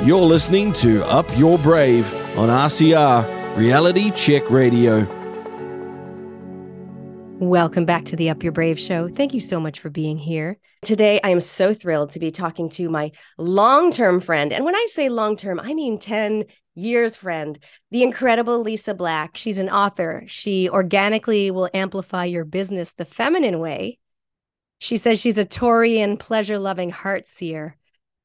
You're listening to Up Your Brave on RCR Reality Check Radio. Welcome back to the Up Your Brave show. Thank you so much for being here. Today, I am so thrilled to be talking to my long term friend. And when I say long term, I mean 10 years friend, the incredible Lysa Black. She's an author. She organically will amplify your business the feminine way. She says she's a Taurian, pleasure loving heart seer.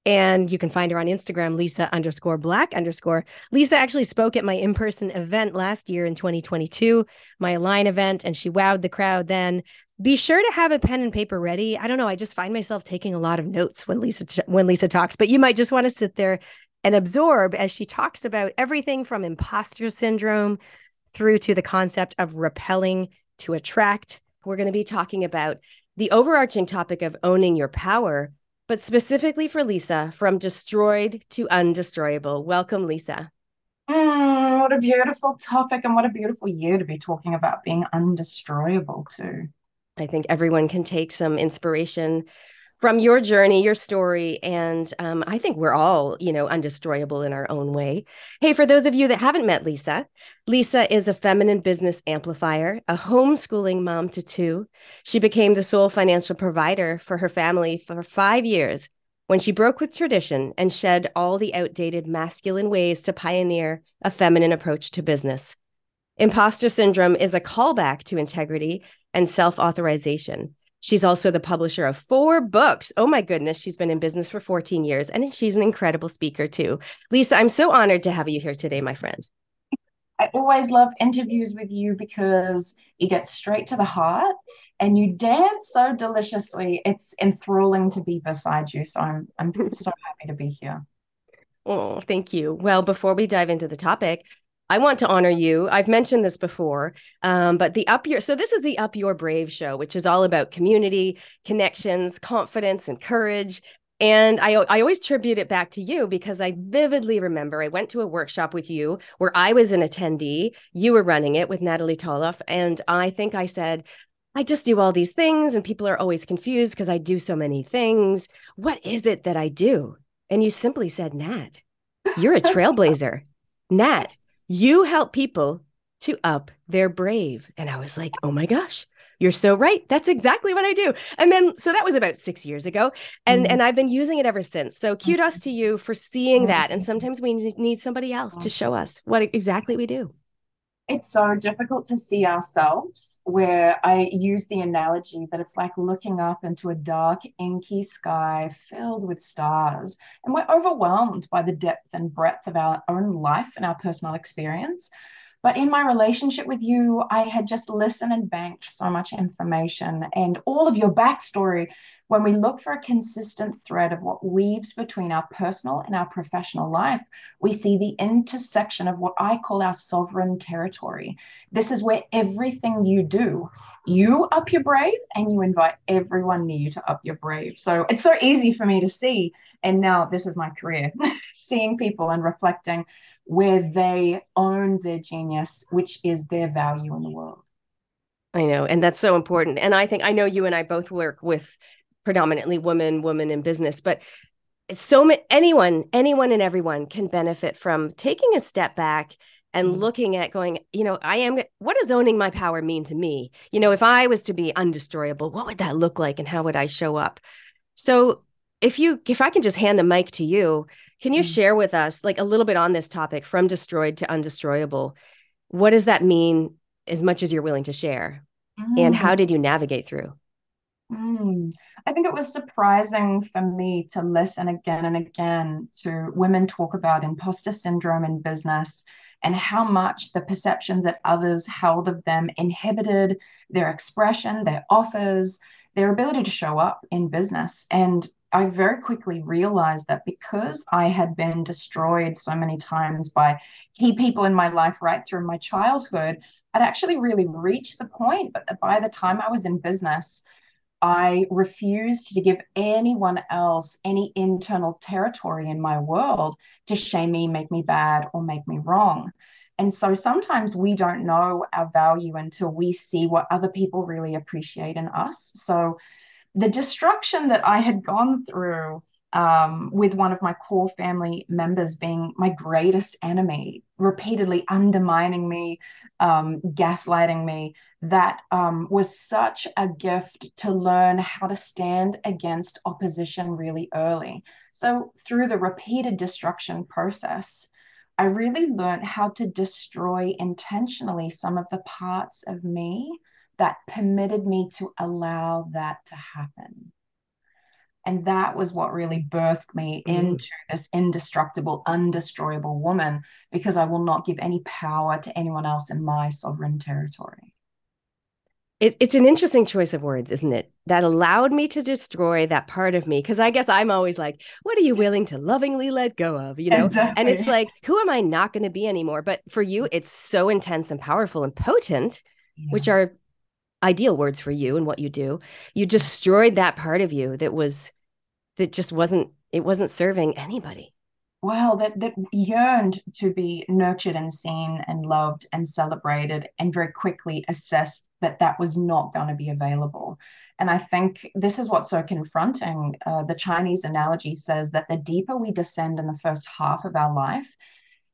And you can find her on Instagram, Lysa underscore black underscore. Lysa actually spoke at my in person event last year in 2022, my Align event, and she wowed the crowd then. Be sure to have a pen and paper ready. I don't know. I just find myself taking a lot of notes when Lysa when Lisa talks, but you might just want to sit there and absorb as she talks about everything from imposter syndrome through to the concept of repelling to attract. We're going to be talking about the overarching topic of owning your power, but specifically for Lysa, from destroyed to undestroyable. Welcome, Lysa. Mm, what a beautiful topic, and what a beautiful year to be talking about being undestroyable, too. I think everyone can take some inspiration from your journey, your story, and um, I think we're all, you know, undestroyable in our own way. Hey, for those of you that haven't met Lysa, Lysa is a feminine business amplifier, a homeschooling mom to two. She became the sole financial provider for her family for five years when she broke with tradition and shed all the outdated masculine ways to pioneer a feminine approach to business. Imposter syndrome is a callback to integrity and self authorization. She's also the publisher of four books. Oh my goodness, she's been in business for 14 years and she's an incredible speaker too. Lysa, I'm so honored to have you here today, my friend. I always love interviews with you because you get straight to the heart and you dance so deliciously. It's enthralling to be beside you. So I'm I'm so happy to be here. Oh, thank you. Well, before we dive into the topic, I want to honor you. I've mentioned this before, um, but the Up Your so this is the Up Your Brave show, which is all about community, connections, confidence, and courage. And I, I always tribute it back to you because I vividly remember I went to a workshop with you where I was an attendee. You were running it with Natalie Toloff. And I think I said, I just do all these things, and people are always confused because I do so many things. What is it that I do? And you simply said, Nat, you're a trailblazer. Nat, you help people to up their brave. And I was like, oh my gosh, you're so right. That's exactly what I do. And then so that was about 6 years ago and mm-hmm. and I've been using it ever since. So kudos to you for seeing that and sometimes we need somebody else to show us what exactly we do it's so difficult to see ourselves where I use the analogy that it's like looking up into a dark, inky sky filled with stars. And we're overwhelmed by the depth and breadth of our own life and our personal experience. But in my relationship with you, I had just listened and banked so much information and all of your backstory. When we look for a consistent thread of what weaves between our personal and our professional life, we see the intersection of what I call our sovereign territory. This is where everything you do, you up your brave and you invite everyone near you to up your brave. So it's so easy for me to see. And now this is my career, seeing people and reflecting where they own their genius, which is their value in the world. I know. And that's so important. And I think I know you and I both work with predominantly women, women in business, but so many, anyone, anyone and everyone can benefit from taking a step back and mm-hmm. looking at going, you know, I am, what does owning my power mean to me? You know, if I was to be undestroyable, what would that look like and how would I show up? So if you, if I can just hand the mic to you, can you mm. share with us like a little bit on this topic from destroyed to undestroyable? What does that mean as much as you're willing to share? Mm. And how did you navigate through? Mm. I think it was surprising for me to listen again and again to women talk about imposter syndrome in business and how much the perceptions that others held of them inhibited their expression, their offers, their ability to show up in business. And I very quickly realized that because I had been destroyed so many times by key people in my life right through my childhood, I'd actually really reached the point. But by the time I was in business, I refused to give anyone else any internal territory in my world to shame me, make me bad, or make me wrong. And so sometimes we don't know our value until we see what other people really appreciate in us. So the destruction that I had gone through um, with one of my core family members being my greatest enemy, repeatedly undermining me, um, gaslighting me. That um, was such a gift to learn how to stand against opposition really early. So, through the repeated destruction process, I really learned how to destroy intentionally some of the parts of me that permitted me to allow that to happen. And that was what really birthed me mm. into this indestructible, undestroyable woman, because I will not give any power to anyone else in my sovereign territory. It, it's an interesting choice of words, isn't it? That allowed me to destroy that part of me. Because I guess I'm always like, what are you willing to lovingly let go of? You know? Exactly. And it's like, who am I not going to be anymore? But for you, it's so intense and powerful and potent, yeah. which are ideal words for you and what you do. You destroyed that part of you that was that just wasn't it wasn't serving anybody. Well, that that yearned to be nurtured and seen and loved and celebrated, and very quickly assessed that that was not going to be available. And I think this is what's so confronting. Uh, the Chinese analogy says that the deeper we descend in the first half of our life,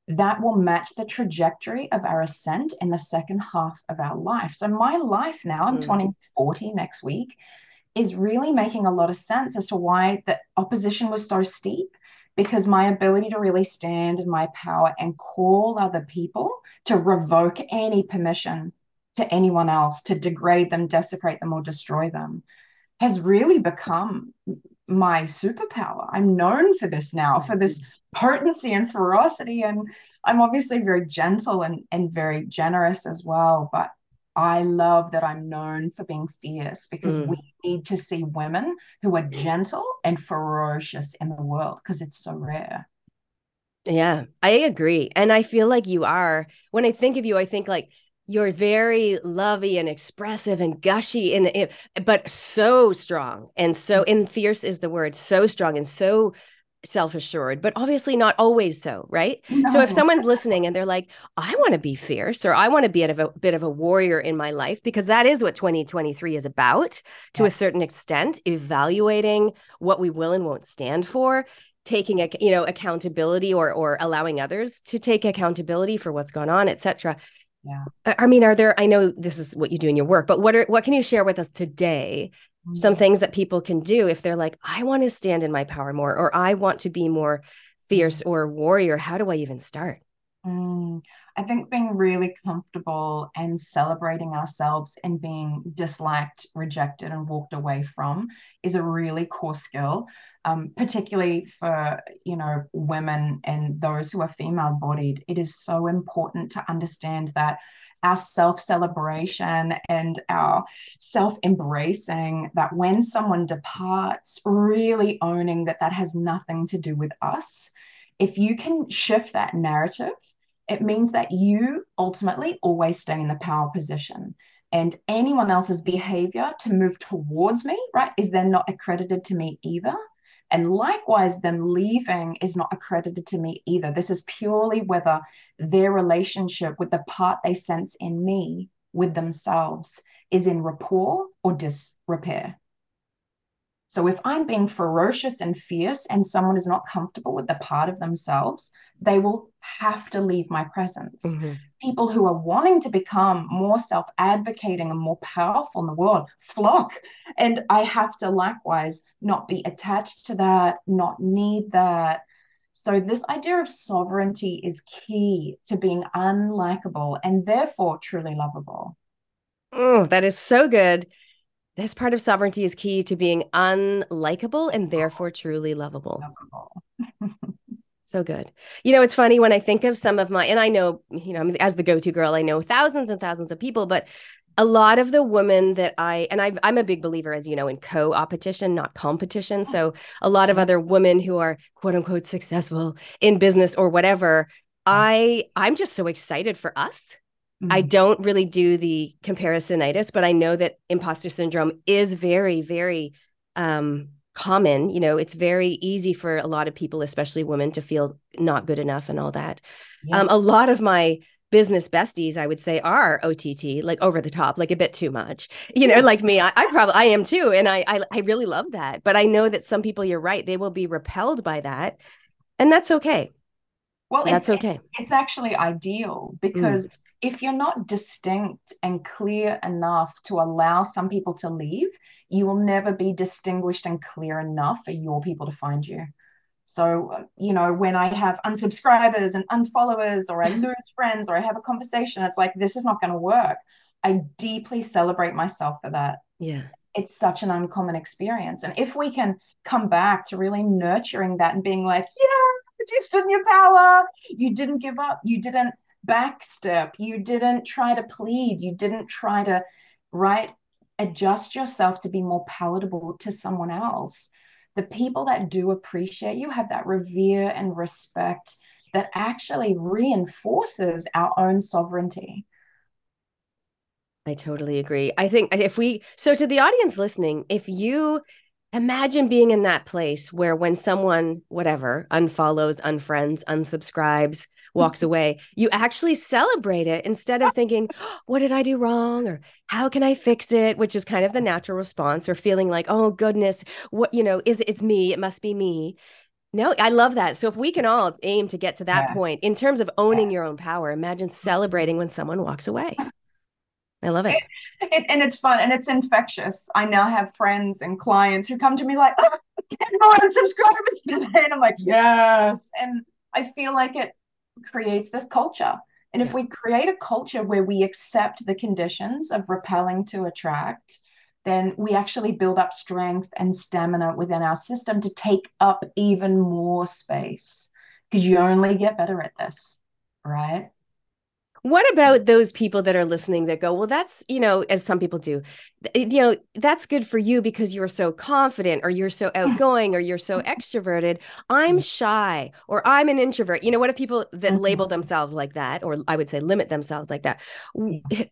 that will match the trajectory of our ascent in the second half of our life. So my life now, I'm mm. 20, 40 next week, is really making a lot of sense as to why the opposition was so steep. Because my ability to really stand in my power and call other people to revoke any permission to anyone else to degrade them, desecrate them, or destroy them has really become my superpower. I'm known for this now, for this potency and ferocity. And I'm obviously very gentle and, and very generous as well. But I love that I'm known for being fierce because mm. we need to see women who are gentle and ferocious in the world because it's so rare. Yeah, I agree. And I feel like you are. When I think of you, I think like you're very lovey and expressive and gushy and, but so strong and so mm. and fierce is the word so strong and so self-assured but obviously not always so right no. so if someone's listening and they're like i want to be fierce or i want to be a, a bit of a warrior in my life because that is what 2023 is about to yes. a certain extent evaluating what we will and won't stand for taking a you know accountability or or allowing others to take accountability for what's gone on etc yeah i mean are there i know this is what you do in your work but what are what can you share with us today some mm-hmm. things that people can do if they're like i want to stand in my power more or i want to be more fierce mm-hmm. or warrior how do i even start mm, i think being really comfortable and celebrating ourselves and being disliked rejected and walked away from is a really core skill um, particularly for you know women and those who are female bodied it is so important to understand that our self celebration and our self embracing that when someone departs, really owning that that has nothing to do with us. If you can shift that narrative, it means that you ultimately always stay in the power position. And anyone else's behavior to move towards me, right, is then not accredited to me either. And likewise, them leaving is not accredited to me either. This is purely whether their relationship with the part they sense in me with themselves is in rapport or disrepair. So if I'm being ferocious and fierce and someone is not comfortable with the part of themselves, they will have to leave my presence. Mm-hmm. People who are wanting to become more self advocating and more powerful in the world flock. And I have to likewise not be attached to that, not need that. So, this idea of sovereignty is key to being unlikable and therefore truly lovable. Oh, that is so good. This part of sovereignty is key to being unlikable and therefore truly lovable. so good. You know, it's funny when I think of some of my, and I know, you know, as the go to girl, I know thousands and thousands of people, but a lot of the women that I, and i am a big believer, as you know, in co opetition, not competition. So a lot of mm-hmm. other women who are quote unquote successful in business or whatever, mm-hmm. I, I'm just so excited for us Mm-hmm. I don't really do the comparisonitis, but I know that imposter syndrome is very, very um, common. You know, it's very easy for a lot of people, especially women, to feel not good enough and all that. Yeah. Um, a lot of my business besties, I would say, are OTT, like over the top, like a bit too much. You know, like me, I, I probably I am too, and I, I I really love that. But I know that some people, you're right, they will be repelled by that, and that's okay. Well, that's it's, okay. It's actually ideal because mm. If you're not distinct and clear enough to allow some people to leave, you will never be distinguished and clear enough for your people to find you. So, uh, you know, when I have unsubscribers and unfollowers, or I lose friends, or I have a conversation, it's like, this is not going to work. I deeply celebrate myself for that. Yeah. It's such an uncommon experience. And if we can come back to really nurturing that and being like, yeah, you stood in your power, you didn't give up, you didn't backstep, you didn't try to plead, you didn't try to, right, adjust yourself to be more palatable to someone else the people that do appreciate you have that revere and respect that actually reinforces our own sovereignty. I totally agree. I think if we, so to the audience listening, if you imagine being in that place where when someone, whatever, unfollows, unfriends, unsubscribes, walks away, you actually celebrate it instead of thinking, oh, what did I do wrong? Or how can I fix it? Which is kind of the natural response, or feeling like, oh goodness, what, you know, is it's me, it must be me. No, I love that. So if we can all aim to get to that yeah. point in terms of owning your own power, imagine celebrating when someone walks away. I love it. it, it and it's fun and it's infectious. I now have friends and clients who come to me like, oh, more subscribers today. And I'm like, yes. And I feel like it creates this culture. And if we create a culture where we accept the conditions of repelling to attract, then we actually build up strength and stamina within our system to take up even more space because you only get better at this, right? What about those people that are listening that go, well, that's, you know, as some people do, you know, that's good for you because you're so confident or you're so outgoing or you're so extroverted. I'm shy or I'm an introvert. You know, what if people that label mm-hmm. themselves like that, or I would say limit themselves like that?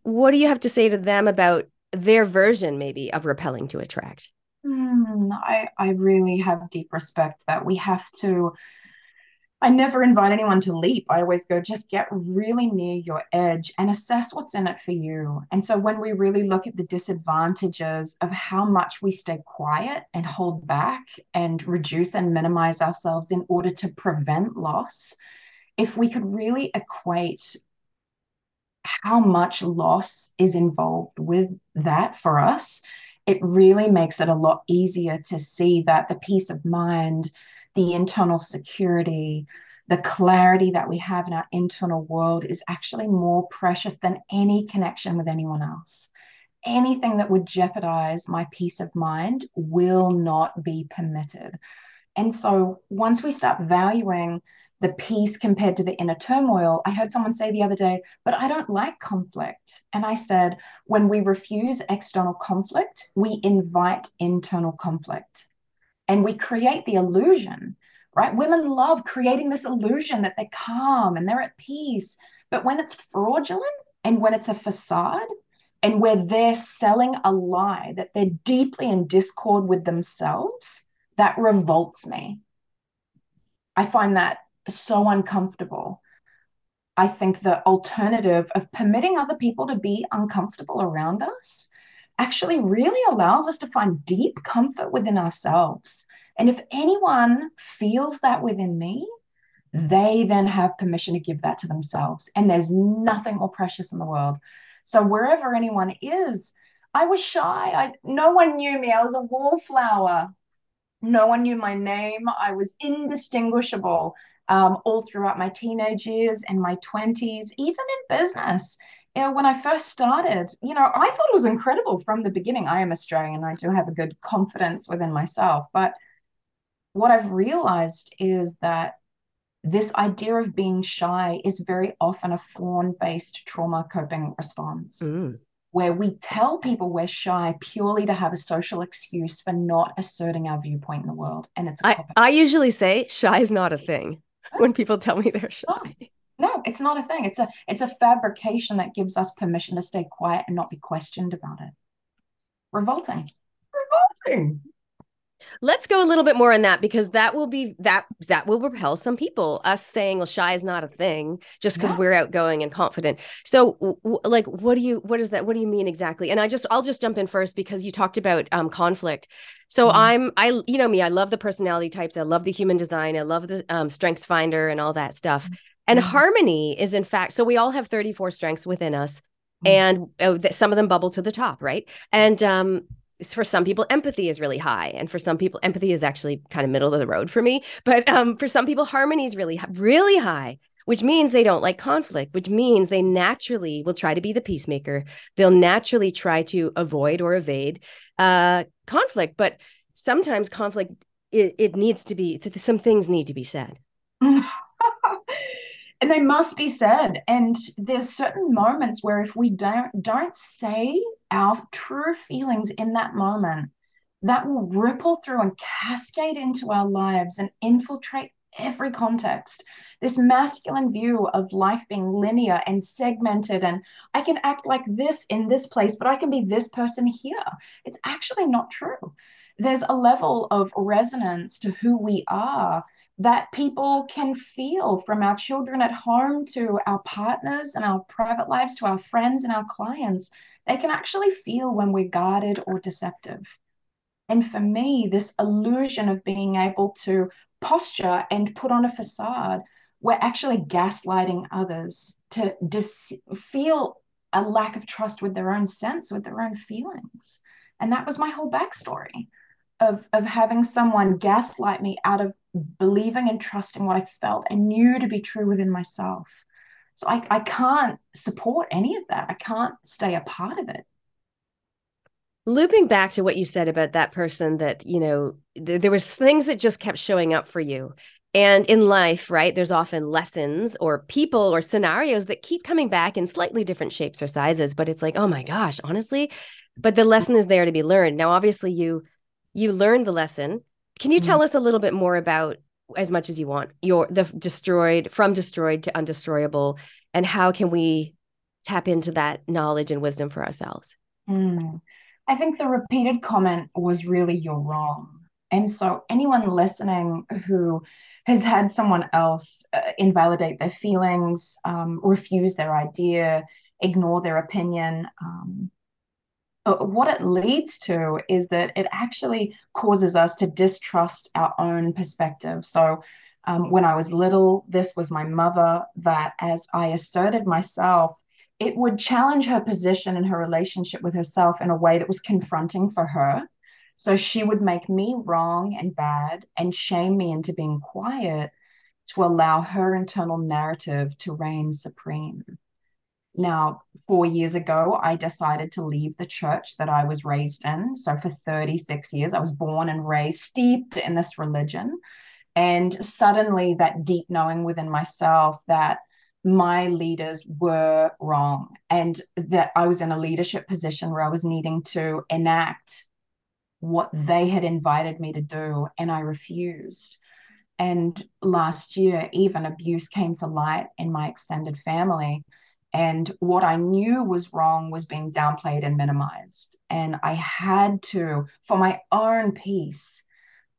What do you have to say to them about their version, maybe, of repelling to attract? Mm, I, I really have deep respect that we have to I never invite anyone to leap. I always go, just get really near your edge and assess what's in it for you. And so when we really look at the disadvantages of how much we stay quiet and hold back and reduce and minimize ourselves in order to prevent loss, if we could really equate how much loss is involved with that for us, it really makes it a lot easier to see that the peace of mind the internal security, the clarity that we have in our internal world is actually more precious than any connection with anyone else. Anything that would jeopardize my peace of mind will not be permitted. And so once we start valuing the peace compared to the inner turmoil, I heard someone say the other day, but I don't like conflict. And I said, when we refuse external conflict, we invite internal conflict and we create the illusion, right? Women love creating this illusion that they're calm and they're at peace. But when it's fraudulent and when it's a facade, and where they're selling a lie that they're deeply in discord with themselves, that revolts me. I find that so uncomfortable. I think the alternative of permitting other people to be uncomfortable around us actually really allows us to find deep comfort within ourselves. And if anyone feels that within me, they then have permission to give that to themselves. And there's nothing more precious in the world. So wherever anyone is, I was shy. I no one knew me. I was a wallflower. No one knew my name. I was indistinguishable um, all throughout my teenage years and my 20s, even in business know, when I first started, you know, I thought it was incredible from the beginning. I am Australian. I do have a good confidence within myself. But what I've realized is that this idea of being shy is very often a fawn based trauma coping response. Mm. Where we tell people we're shy purely to have a social excuse for not asserting our viewpoint in the world. And it's I, I usually say shy is not a thing when people tell me they're shy. Oh no, it's not a thing. It's a it's a fabrication that gives us permission to stay quiet and not be questioned about it. Revolting. Revolting. Let's go a little bit more on that because that will be that that will repel some people. Us saying, "Well, shy is not a thing," just because yeah. we're outgoing and confident. So, w- like, what do you what is that? What do you mean exactly? And I just I'll just jump in first because you talked about um, conflict. So mm-hmm. I'm I you know me, I love the personality types. I love the human design. I love the um, Strengths Finder and all that stuff. Mm-hmm. And mm-hmm. harmony is in fact so we all have 34 strengths within us. Mm-hmm. And oh, some of them bubble to the top, right? And um, for some people empathy is really high and for some people empathy is actually kind of middle of the road for me but um, for some people harmony is really really high which means they don't like conflict which means they naturally will try to be the peacemaker they'll naturally try to avoid or evade uh, conflict but sometimes conflict it, it needs to be some things need to be said and they must be said. And there's certain moments where if we don't don't say our true feelings in that moment that will ripple through and cascade into our lives and infiltrate every context. This masculine view of life being linear and segmented and i can act like this in this place but i can be this person here. It's actually not true. There's a level of resonance to who we are that people can feel from our children at home to our partners and our private lives to our friends and our clients. They can actually feel when we're guarded or deceptive. And for me, this illusion of being able to posture and put on a facade, we're actually gaslighting others to dis- feel a lack of trust with their own sense, with their own feelings. And that was my whole backstory of, of having someone gaslight me out of believing and trusting what I felt and knew to be true within myself. So I, I can't support any of that. I can't stay a part of it. Looping back to what you said about that person that, you know, th- there was things that just kept showing up for you. And in life, right, there's often lessons or people or scenarios that keep coming back in slightly different shapes or sizes, but it's like, oh my gosh, honestly, but the lesson is there to be learned. Now, obviously, you you learned the lesson can you tell mm-hmm. us a little bit more about as much as you want your the destroyed from destroyed to undestroyable and how can we tap into that knowledge and wisdom for ourselves? Mm. I think the repeated comment was really you're wrong. And so anyone listening who has had someone else uh, invalidate their feelings, um, refuse their idea, ignore their opinion, um, what it leads to is that it actually causes us to distrust our own perspective. So, um, when I was little, this was my mother that, as I asserted myself, it would challenge her position and her relationship with herself in a way that was confronting for her. So, she would make me wrong and bad and shame me into being quiet to allow her internal narrative to reign supreme. Now, four years ago, I decided to leave the church that I was raised in. So, for 36 years, I was born and raised steeped in this religion. And suddenly, that deep knowing within myself that my leaders were wrong and that I was in a leadership position where I was needing to enact what they had invited me to do, and I refused. And last year, even abuse came to light in my extended family and what I knew was wrong was being downplayed and minimized. And I had to, for my own peace,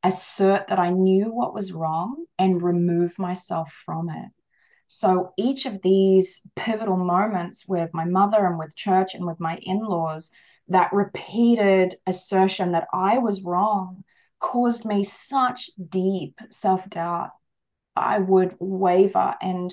assert that I knew what was wrong and remove myself from it. So each of these pivotal moments with my mother and with church and with my in laws, that repeated assertion that I was wrong caused me such deep self doubt. I would waver and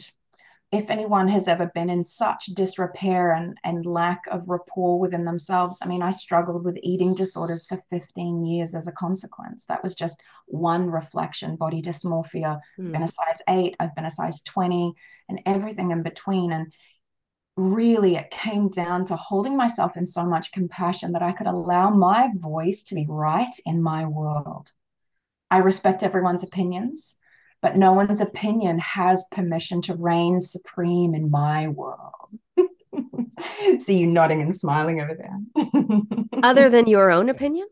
if anyone has ever been in such disrepair and, and lack of rapport within themselves, I mean, I struggled with eating disorders for 15 years as a consequence. That was just one reflection body dysmorphia. Mm. I've been a size eight, I've been a size 20, and everything in between. And really, it came down to holding myself in so much compassion that I could allow my voice to be right in my world. I respect everyone's opinions but no one's opinion has permission to reign supreme in my world. See you nodding and smiling over there. Other than your own opinion?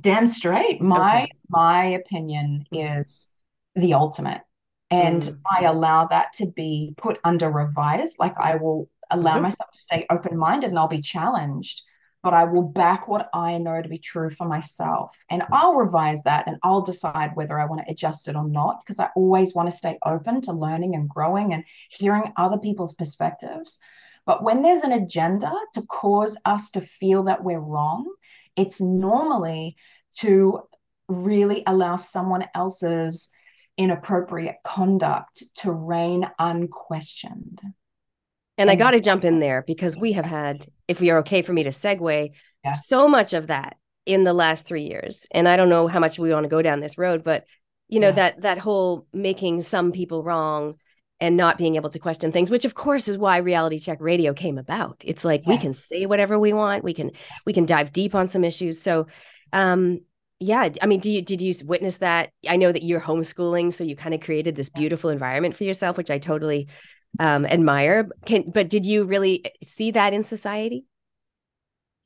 Damn straight. My okay. my opinion is the ultimate. And mm. I allow that to be put under revise. Like I will allow mm-hmm. myself to stay open minded and I'll be challenged. But I will back what I know to be true for myself. And I'll revise that and I'll decide whether I want to adjust it or not, because I always want to stay open to learning and growing and hearing other people's perspectives. But when there's an agenda to cause us to feel that we're wrong, it's normally to really allow someone else's inappropriate conduct to reign unquestioned. And I got to jump in there because we have had, if we are okay for me to segue, yeah. so much of that in the last three years. And I don't know how much we want to go down this road, but you know yeah. that that whole making some people wrong and not being able to question things which of course is why reality check radio came about it's like yeah. we can say whatever we want we can yes. we can dive deep on some issues so um yeah i mean do you did you witness that i know that you're homeschooling so you kind of created this beautiful environment for yourself which i totally um, admire. Can but did you really see that in society?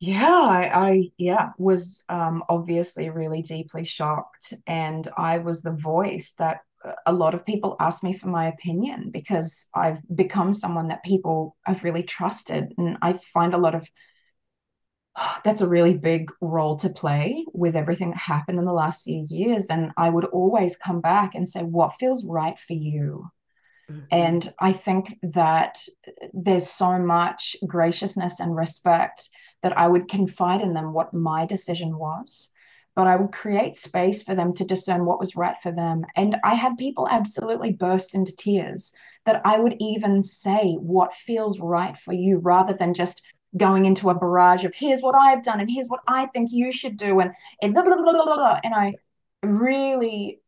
Yeah, I, I yeah was um, obviously really deeply shocked, and I was the voice that a lot of people ask me for my opinion because I've become someone that people have really trusted, and I find a lot of that's a really big role to play with everything that happened in the last few years. And I would always come back and say, What feels right for you? Mm-hmm. And I think that there's so much graciousness and respect that I would confide in them what my decision was. But I would create space for them to discern what was right for them. And I had people absolutely burst into tears that I would even say what feels right for you rather than just going into a barrage of here's what I've done and here's what I think you should do. And, and, blah, blah, blah, and I really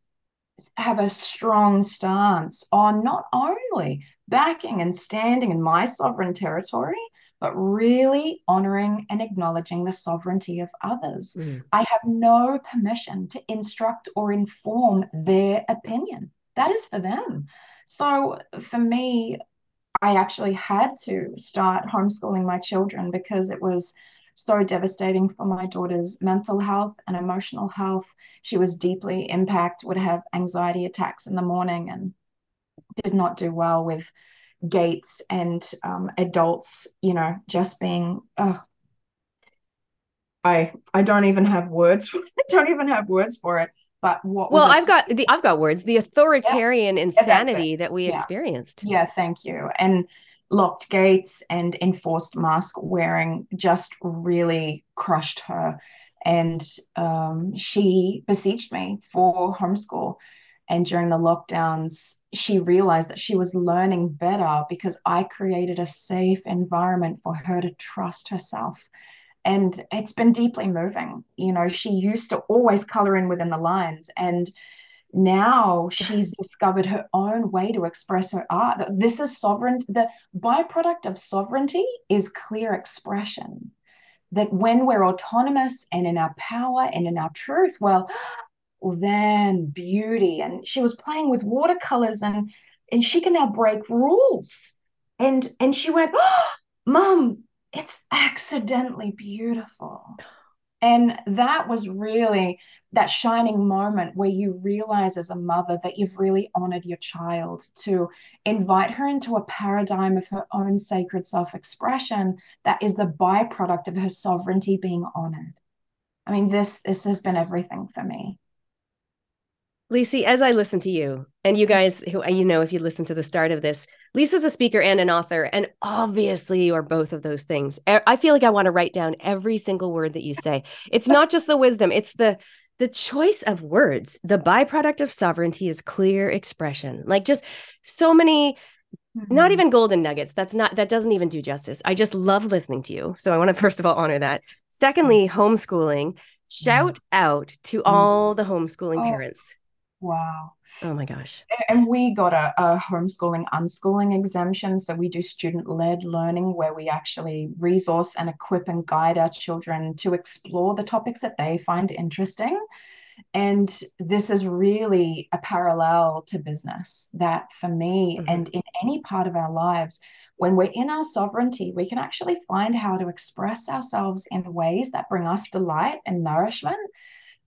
have a strong stance on not only backing and standing in my sovereign territory, but really honoring and acknowledging the sovereignty of others. Mm. I have no permission to instruct or inform their opinion. That is for them. So for me, I actually had to start homeschooling my children because it was so devastating for my daughter's mental health and emotional health. She was deeply impacted, would have anxiety attacks in the morning, and did not do well with gates and um, adults, you know, just being. Oh, I I don't even have words. For, I don't even have words for it. But what? Well, I've got the I've got words. The authoritarian yeah. insanity yeah, that we yeah. experienced. Yeah, thank you. And locked gates and enforced mask wearing just really crushed her. And um, she beseeched me for homeschool. And during the lockdowns, she realized that she was learning better because I created a safe environment for her to trust herself. And it's been deeply moving. You know, she used to always color in within the lines. And now she's discovered her own way to express her art. This is sovereign. The byproduct of sovereignty is clear expression. That when we're autonomous and in our power and in our truth, well, then beauty. And she was playing with watercolors and and she can now break rules. And and she went, oh, Mom, it's accidentally beautiful. And that was really that shining moment where you realize as a mother that you've really honored your child to invite her into a paradigm of her own sacred self expression that is the byproduct of her sovereignty being honored. I mean, this, this has been everything for me. Lisi, as I listen to you, and you guys who you know, if you listen to the start of this, Lysa's a speaker and an author, and obviously you are both of those things. I feel like I want to write down every single word that you say. It's not just the wisdom; it's the the choice of words. The byproduct of sovereignty is clear expression. Like just so many Mm-hmm. not even golden nuggets that's not that doesn't even do justice i just love listening to you so i want to first of all honor that secondly homeschooling shout mm-hmm. out to mm-hmm. all the homeschooling oh, parents Wow. Oh my gosh. And we got a, a homeschooling, unschooling exemption. So we do student led learning where we actually resource and equip and guide our children to explore the topics that they find interesting. And this is really a parallel to business that for me mm-hmm. and in any part of our lives, when we're in our sovereignty, we can actually find how to express ourselves in ways that bring us delight and nourishment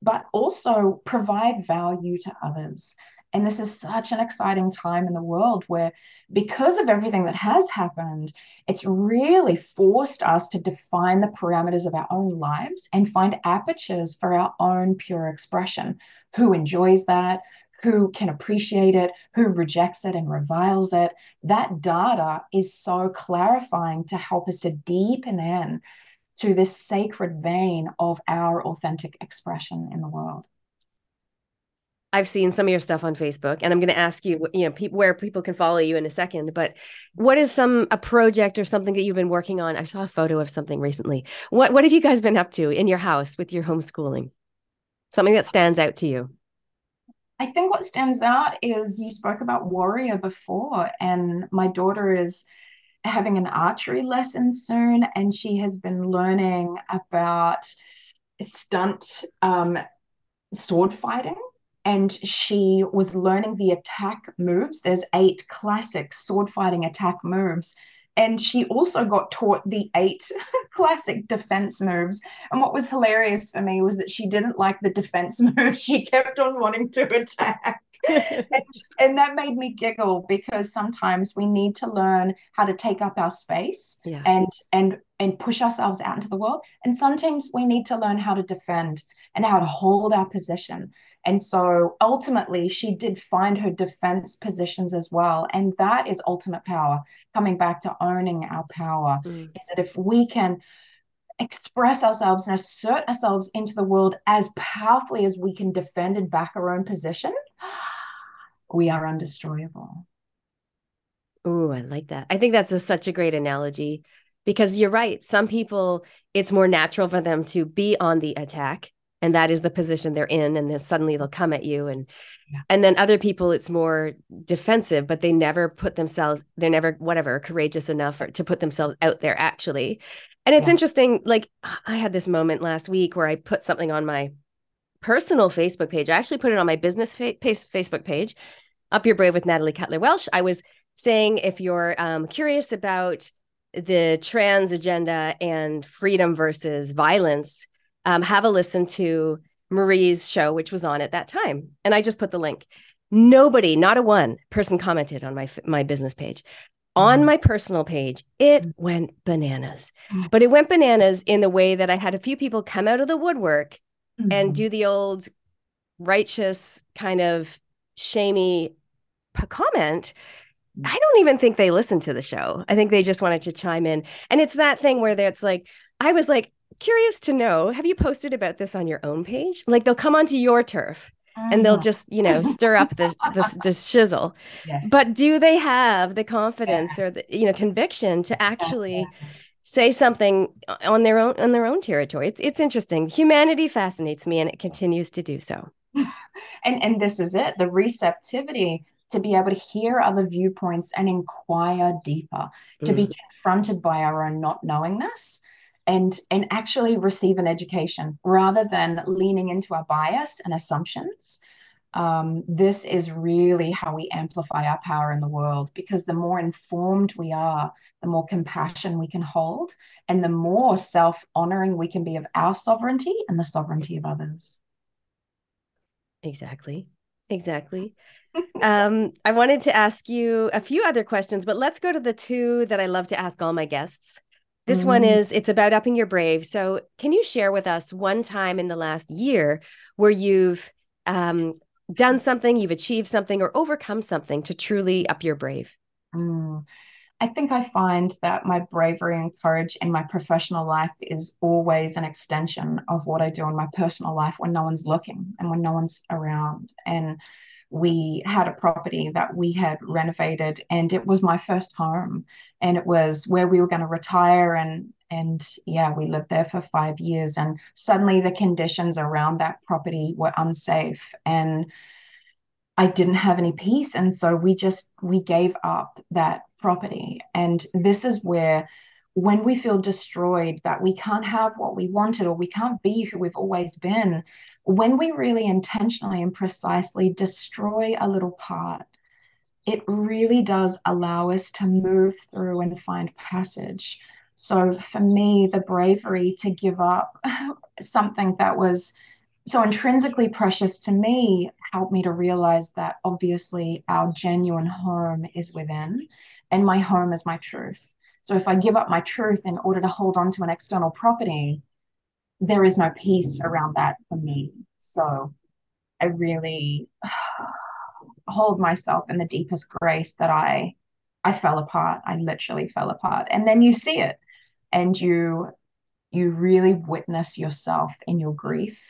but also provide value to others. And this is such an exciting time in the world where, because of everything that has happened, it's really forced us to define the parameters of our own lives and find apertures for our own pure expression. Who enjoys that? Who can appreciate it? Who rejects it and reviles it? That data is so clarifying to help us to deepen in to this sacred vein of our authentic expression in the world. I've seen some of your stuff on Facebook, and I'm going to ask you, you know, pe- where people can follow you in a second. But what is some a project or something that you've been working on? I saw a photo of something recently. What what have you guys been up to in your house with your homeschooling? Something that stands out to you? I think what stands out is you spoke about warrior before, and my daughter is having an archery lesson soon, and she has been learning about stunt um, sword fighting and she was learning the attack moves. There's eight classic sword fighting attack moves. And she also got taught the eight classic defense moves. And what was hilarious for me was that she didn't like the defense moves. She kept on wanting to attack. And, and, that made me giggle because sometimes we need to learn how to take up our space yeah. and and and push ourselves out into the world and sometimes we need to learn how to defend and how to hold our position and so ultimately, she did find her defense positions as well. And that is ultimate power, coming back to owning our power. Mm. Is that if we can express ourselves and assert ourselves into the world as powerfully as we can defend and back our own position, we are undestroyable. Oh, I like that. I think that's a, such a great analogy because you're right. Some people, it's more natural for them to be on the attack and that is the position they're in and then suddenly they'll come at you and yeah. and then other people it's more defensive but they never put themselves they're never whatever courageous enough to put themselves out there actually and it's yeah. interesting like i had this moment last week where i put something on my personal facebook page i actually put it on my business fa- facebook page up your brave with natalie cutler welsh i was saying if you're um, curious about the trans agenda and freedom versus violence um, have a listen to Marie's show, which was on at that time. And I just put the link. Nobody, not a one person commented on my my business page. On mm. my personal page, it went bananas. Mm. But it went bananas in the way that I had a few people come out of the woodwork mm-hmm. and do the old righteous kind of shamey comment. I don't even think they listened to the show. I think they just wanted to chime in. And it's that thing where it's like, I was like, curious to know have you posted about this on your own page like they'll come onto your turf and they'll mm. just you know stir up the the, the shizzle yes. but do they have the confidence or the you know conviction to actually say something on their own on their own territory. It's, it's interesting. Humanity fascinates me and it continues to do so. And and this is it the receptivity to be able to hear other viewpoints and inquire deeper to mm. be confronted by our own not knowingness and and actually receive an education rather than leaning into our bias and assumptions um, this is really how we amplify our power in the world because the more informed we are the more compassion we can hold and the more self-honoring we can be of our sovereignty and the sovereignty of others exactly exactly um, i wanted to ask you a few other questions but let's go to the two that i love to ask all my guests this mm-hmm. one is it's about upping your brave. So, can you share with us one time in the last year where you've um, done something, you've achieved something, or overcome something to truly up your brave? Mm. I think I find that my bravery and courage in my professional life is always an extension of what I do in my personal life when no one's looking and when no one's around. And we had a property that we had renovated and it was my first home and it was where we were going to retire and and yeah we lived there for 5 years and suddenly the conditions around that property were unsafe and I didn't have any peace and so we just we gave up that property and this is where when we feel destroyed that we can't have what we wanted or we can't be who we've always been when we really intentionally and precisely destroy a little part, it really does allow us to move through and find passage. So for me, the bravery to give up something that was so intrinsically precious to me helped me to realize that obviously our genuine home is within and my home is my truth. So if i give up my truth in order to hold on to an external property there is no peace around that for me. So i really hold myself in the deepest grace that i i fell apart. I literally fell apart. And then you see it and you you really witness yourself in your grief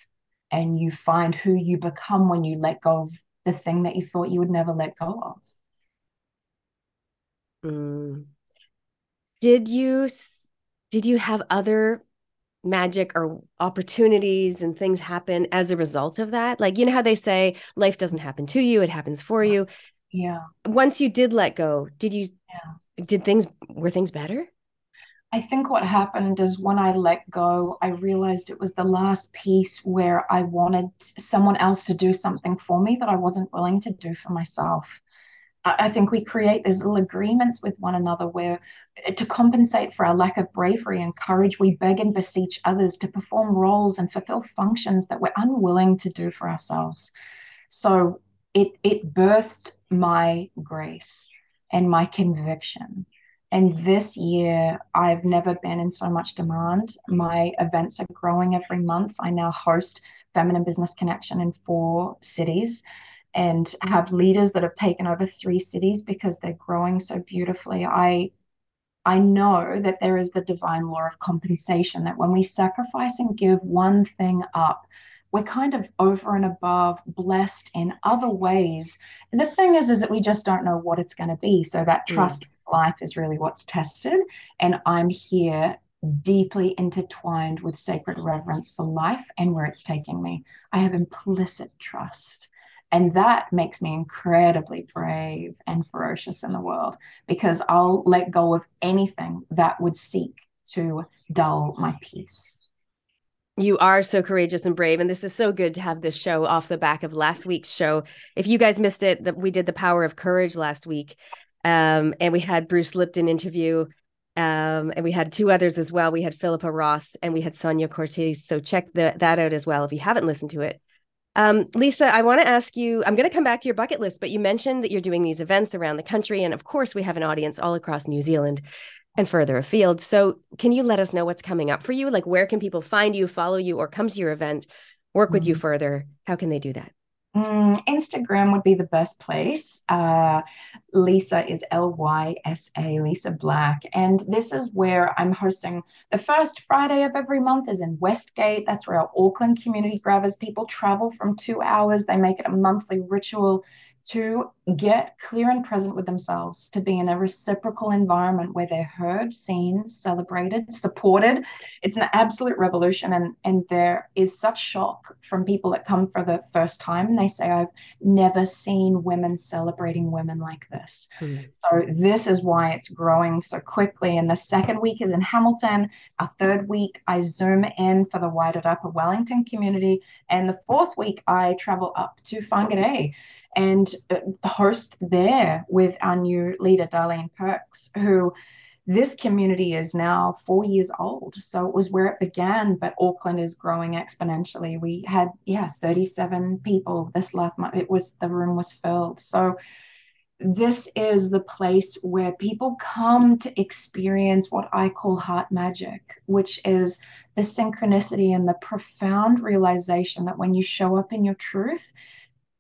and you find who you become when you let go of the thing that you thought you would never let go of. Mm. Did you did you have other magic or opportunities and things happen as a result of that? Like you know how they say life doesn't happen to you, it happens for you. Yeah. Once you did let go, did you yeah. did things were things better? I think what happened is when I let go, I realized it was the last piece where I wanted someone else to do something for me that I wasn't willing to do for myself. I think we create these little agreements with one another where, uh, to compensate for our lack of bravery and courage, we beg and beseech others to perform roles and fulfill functions that we're unwilling to do for ourselves. So it, it birthed my grace and my conviction and this year, I've never been in so much demand. My events are growing every month. I now host Feminine Business Connection in four cities and have leaders that have taken over three cities because they're growing so beautifully. I I know that there is the divine law of compensation that when we sacrifice and give one thing up, we're kind of over and above blessed in other ways. And the thing is, is that we just don't know what it's going to be. So that mm. trust mm life is really what's tested. And I'm here deeply intertwined with sacred reverence for life and where it's taking me. I have implicit trust. And that makes me incredibly brave and ferocious in the world because I'll let go of anything that would seek to dull my peace. You are so courageous and brave. And this is so good to have this show off the back of last week's show. If you guys missed it, that we did the power of courage last week. Um, and we had Bruce Lipton interview. Um, and we had two others as well. We had Philippa Ross and we had Sonia Cortez. So check the, that out as well if you haven't listened to it. Um, Lysa, I want to ask you, I'm going to come back to your bucket list, but you mentioned that you're doing these events around the country. And of course, we have an audience all across New Zealand and further afield. So can you let us know what's coming up for you? Like, where can people find you, follow you, or come to your event, work with mm-hmm. you further? How can they do that? Mm, Instagram would be the best place. Uh, Lysa is L Y S A, Lysa Black. And this is where I'm hosting the first Friday of every month is in Westgate. That's where our Auckland community grabbers people travel from two hours. They make it a monthly ritual to get clear and present with themselves, to be in a reciprocal environment where they're heard, seen, celebrated, supported. It's an absolute revolution. And, and there is such shock from people that come for the first time. And they say, I've never seen women celebrating women like this. Mm. So, this is why it's growing so quickly. And the second week is in Hamilton. Our third week, I zoom in for the wider Upper Wellington community. And the fourth week, I travel up to Whangarei and uh, host there with our new leader, Darlene Perks, who this community is now four years old. So it was where it began, but Auckland is growing exponentially. We had, yeah, 37 people this last month. It was, the room was filled. So this is the place where people come to experience what I call heart magic, which is the synchronicity and the profound realization that when you show up in your truth,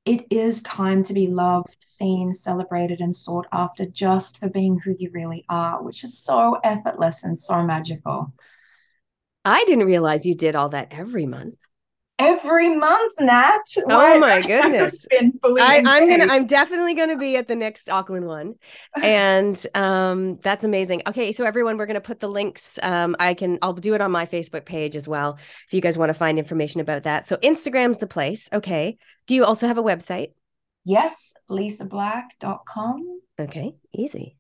it is time to be loved, seen, celebrated, and sought after just for being who you really are, which is so effortless and so magical. I didn't realize you did all that every month every month, Nat. Oh my goodness. I, am gonna I'm definitely gonna be at the next Auckland one. And um that's amazing. Okay, so everyone, we're gonna put the links. Um, I can I'll do it on my Facebook page as well if you guys want to find information about that. So Instagram's the place. Okay. Do you also have a website? Yes, lysablack.com. Okay, easy.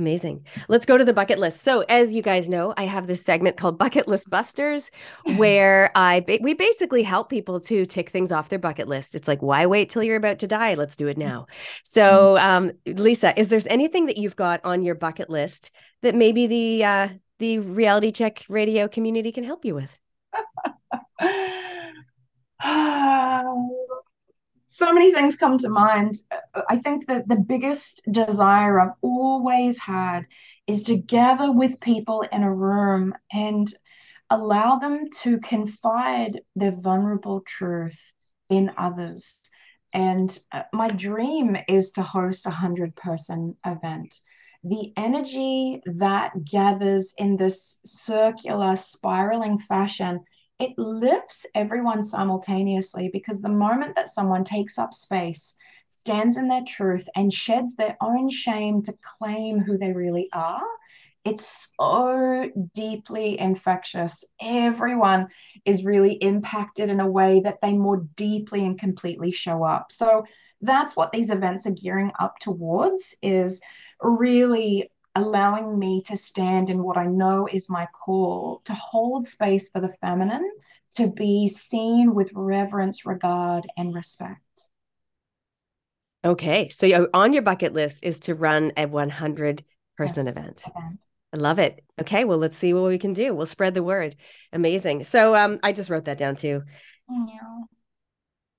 Amazing. Let's go to the bucket list. So, as you guys know, I have this segment called Bucket List Busters, where I ba- we basically help people to tick things off their bucket list. It's like, why wait till you're about to die? Let's do it now. So, mm-hmm. um, Lysa, is there anything that you've got on your bucket list that maybe the uh, the reality check radio community can help you with? so many things come to mind. I think that the biggest desire I've always had is to gather with people in a room and allow them to confide their vulnerable truth in others. And uh, my dream is to host a 100 person event. The energy that gathers in this circular, spiraling fashion it lifts everyone simultaneously because the moment that someone takes up space, stands in their truth, and sheds their own shame to claim who they really are, it's so deeply infectious. Everyone is really impacted in a way that they more deeply and completely show up. So that's what these events are gearing up towards is really allowing me to stand in what I know is my call, to hold space for the feminine, to be seen with reverence, regard, and respect. Okay. So on your bucket list is to run a 100 person yes, event. event. I love it. Okay. Well, let's see what we can do. We'll spread the word. Amazing. So um, I just wrote that down too. Yeah.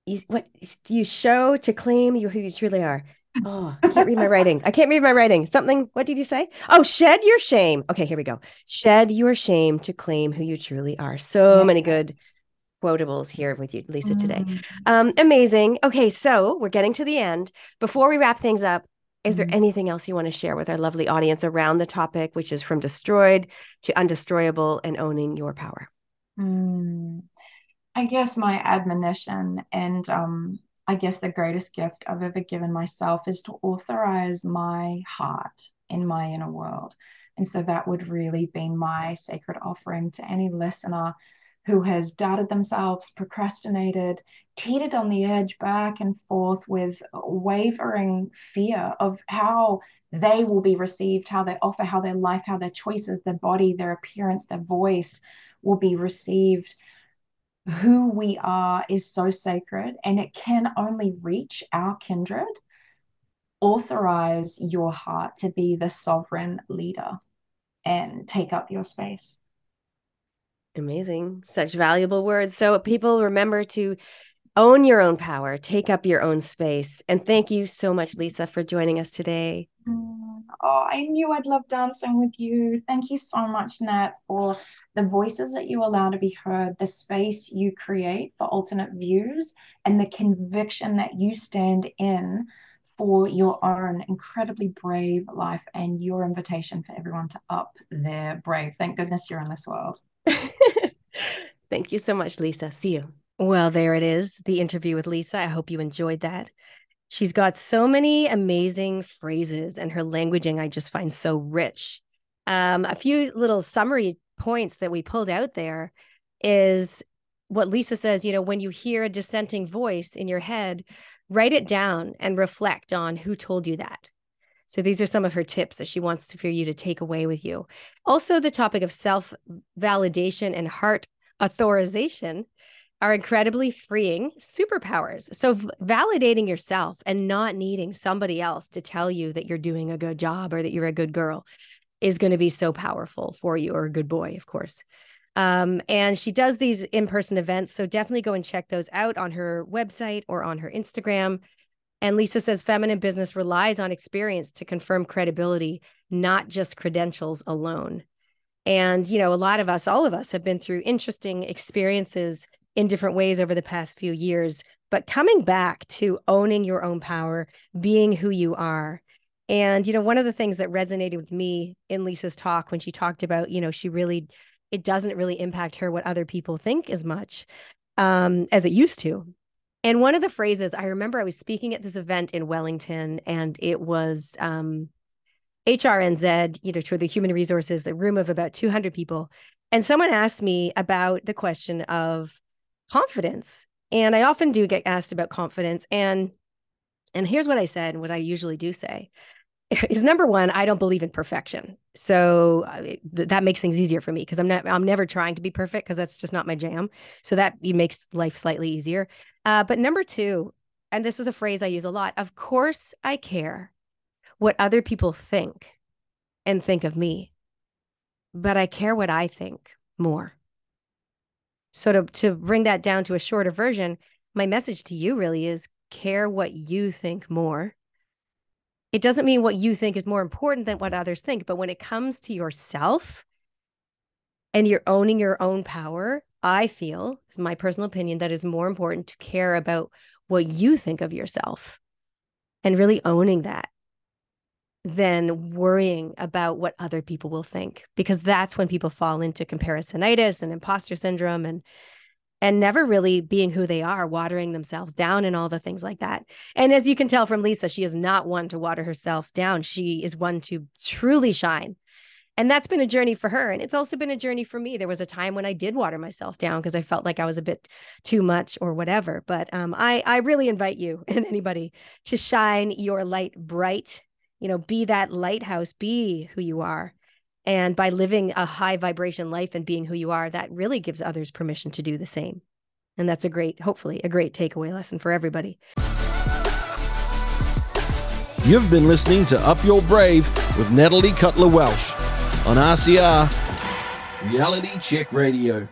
You, what do you show to claim you who you truly are? Oh, I can't read my writing. I can't read my writing. Something, what did you say? Oh, shed your shame. Okay, here we go. Shed your shame to claim who you truly are. So yes. many good quotables here with you, Lysa, today. Mm. Um, amazing. Okay, so we're getting to the end. Before we wrap things up, is there mm. anything else you want to share with our lovely audience around the topic, which is from destroyed to undestroyable and owning your power? Mm. I guess my admonition and um, I guess the greatest gift I've ever given myself is to authorize my heart in my inner world. And so that would really be my sacred offering to any listener who has doubted themselves, procrastinated, teetered on the edge back and forth with wavering fear of how they will be received, how they offer, how their life, how their choices, their body, their appearance, their voice will be received who we are is so sacred and it can only reach our kindred. Authorize your heart to be the sovereign leader and take up your space. Amazing. Such valuable words. So, people remember to own your own power, take up your own space. And thank you so much, Lysa, for joining us today. Mm, oh, I knew I'd love dancing with you. Thank you so much, Nat, for the voices that you allow to be heard, the space you create for alternate views, and the conviction that you stand in for your own incredibly brave life and your invitation for everyone to up their brave. Thank goodness you're in this world. Thank you so much, Lysa. See you. Well, there it is, the interview with Lysa. I hope you enjoyed that. She's got so many amazing phrases, and her languaging I just find so rich. Um, a few little summary points that we pulled out there is what Lysa says, you know, when you hear a dissenting voice in your head, write it down and reflect on who told you that. So these are some of her tips that she wants for you to take away with you. Also, the topic of self validation and heart authorization are incredibly freeing superpowers. So, validating yourself and not needing somebody else to tell you that you're doing a good job or that you're a good girl is going to be so powerful for you, or a good boy, of course. Um, and she does these in person events. So, definitely go and check those out on her website or on her Instagram. And Lysa says feminine business relies on experience to confirm credibility, not just credentials alone. And, you know, a lot of us, all of us have been through interesting experiences in different ways over the past few years. But coming back to owning your own power, being who you are. And, you know, one of the things that resonated with me in Lysa's talk when she talked about, you know, she really, it doesn't really impact her what other people think as much um, as it used to. And one of the phrases I remember I was speaking at this event in Wellington and it was um, HRNZ, you know, to the human resources, the room of about 200 people. And someone asked me about the question of confidence. And I often do get asked about confidence. And and here's what I said, and what I usually do say is number one, I don't believe in perfection. So th- that makes things easier for me because I'm not I'm never trying to be perfect because that's just not my jam. So that makes life slightly easier. Uh, but number two, and this is a phrase I use a lot. Of course, I care what other people think and think of me, but I care what I think more. So to to bring that down to a shorter version, my message to you really is care what you think more. It doesn't mean what you think is more important than what others think, but when it comes to yourself and you're owning your own power, I feel, is my personal opinion, that is more important to care about what you think of yourself and really owning that than worrying about what other people will think because that's when people fall into comparisonitis and imposter syndrome and and never really being who they are watering themselves down and all the things like that. And as you can tell from lysa she is not one to water herself down. She is one to truly shine. And that's been a journey for her and it's also been a journey for me. There was a time when i did water myself down because i felt like i was a bit too much or whatever but um, I, I really invite you and anybody to shine your light bright you know, be that lighthouse, be who you are. And by living a high vibration life and being who you are, that really gives others permission to do the same. And that's a great, hopefully, a great takeaway lesson for everybody. You've been listening to Up Your Brave with Natalie Cutler Welsh on RCR Reality Check Radio.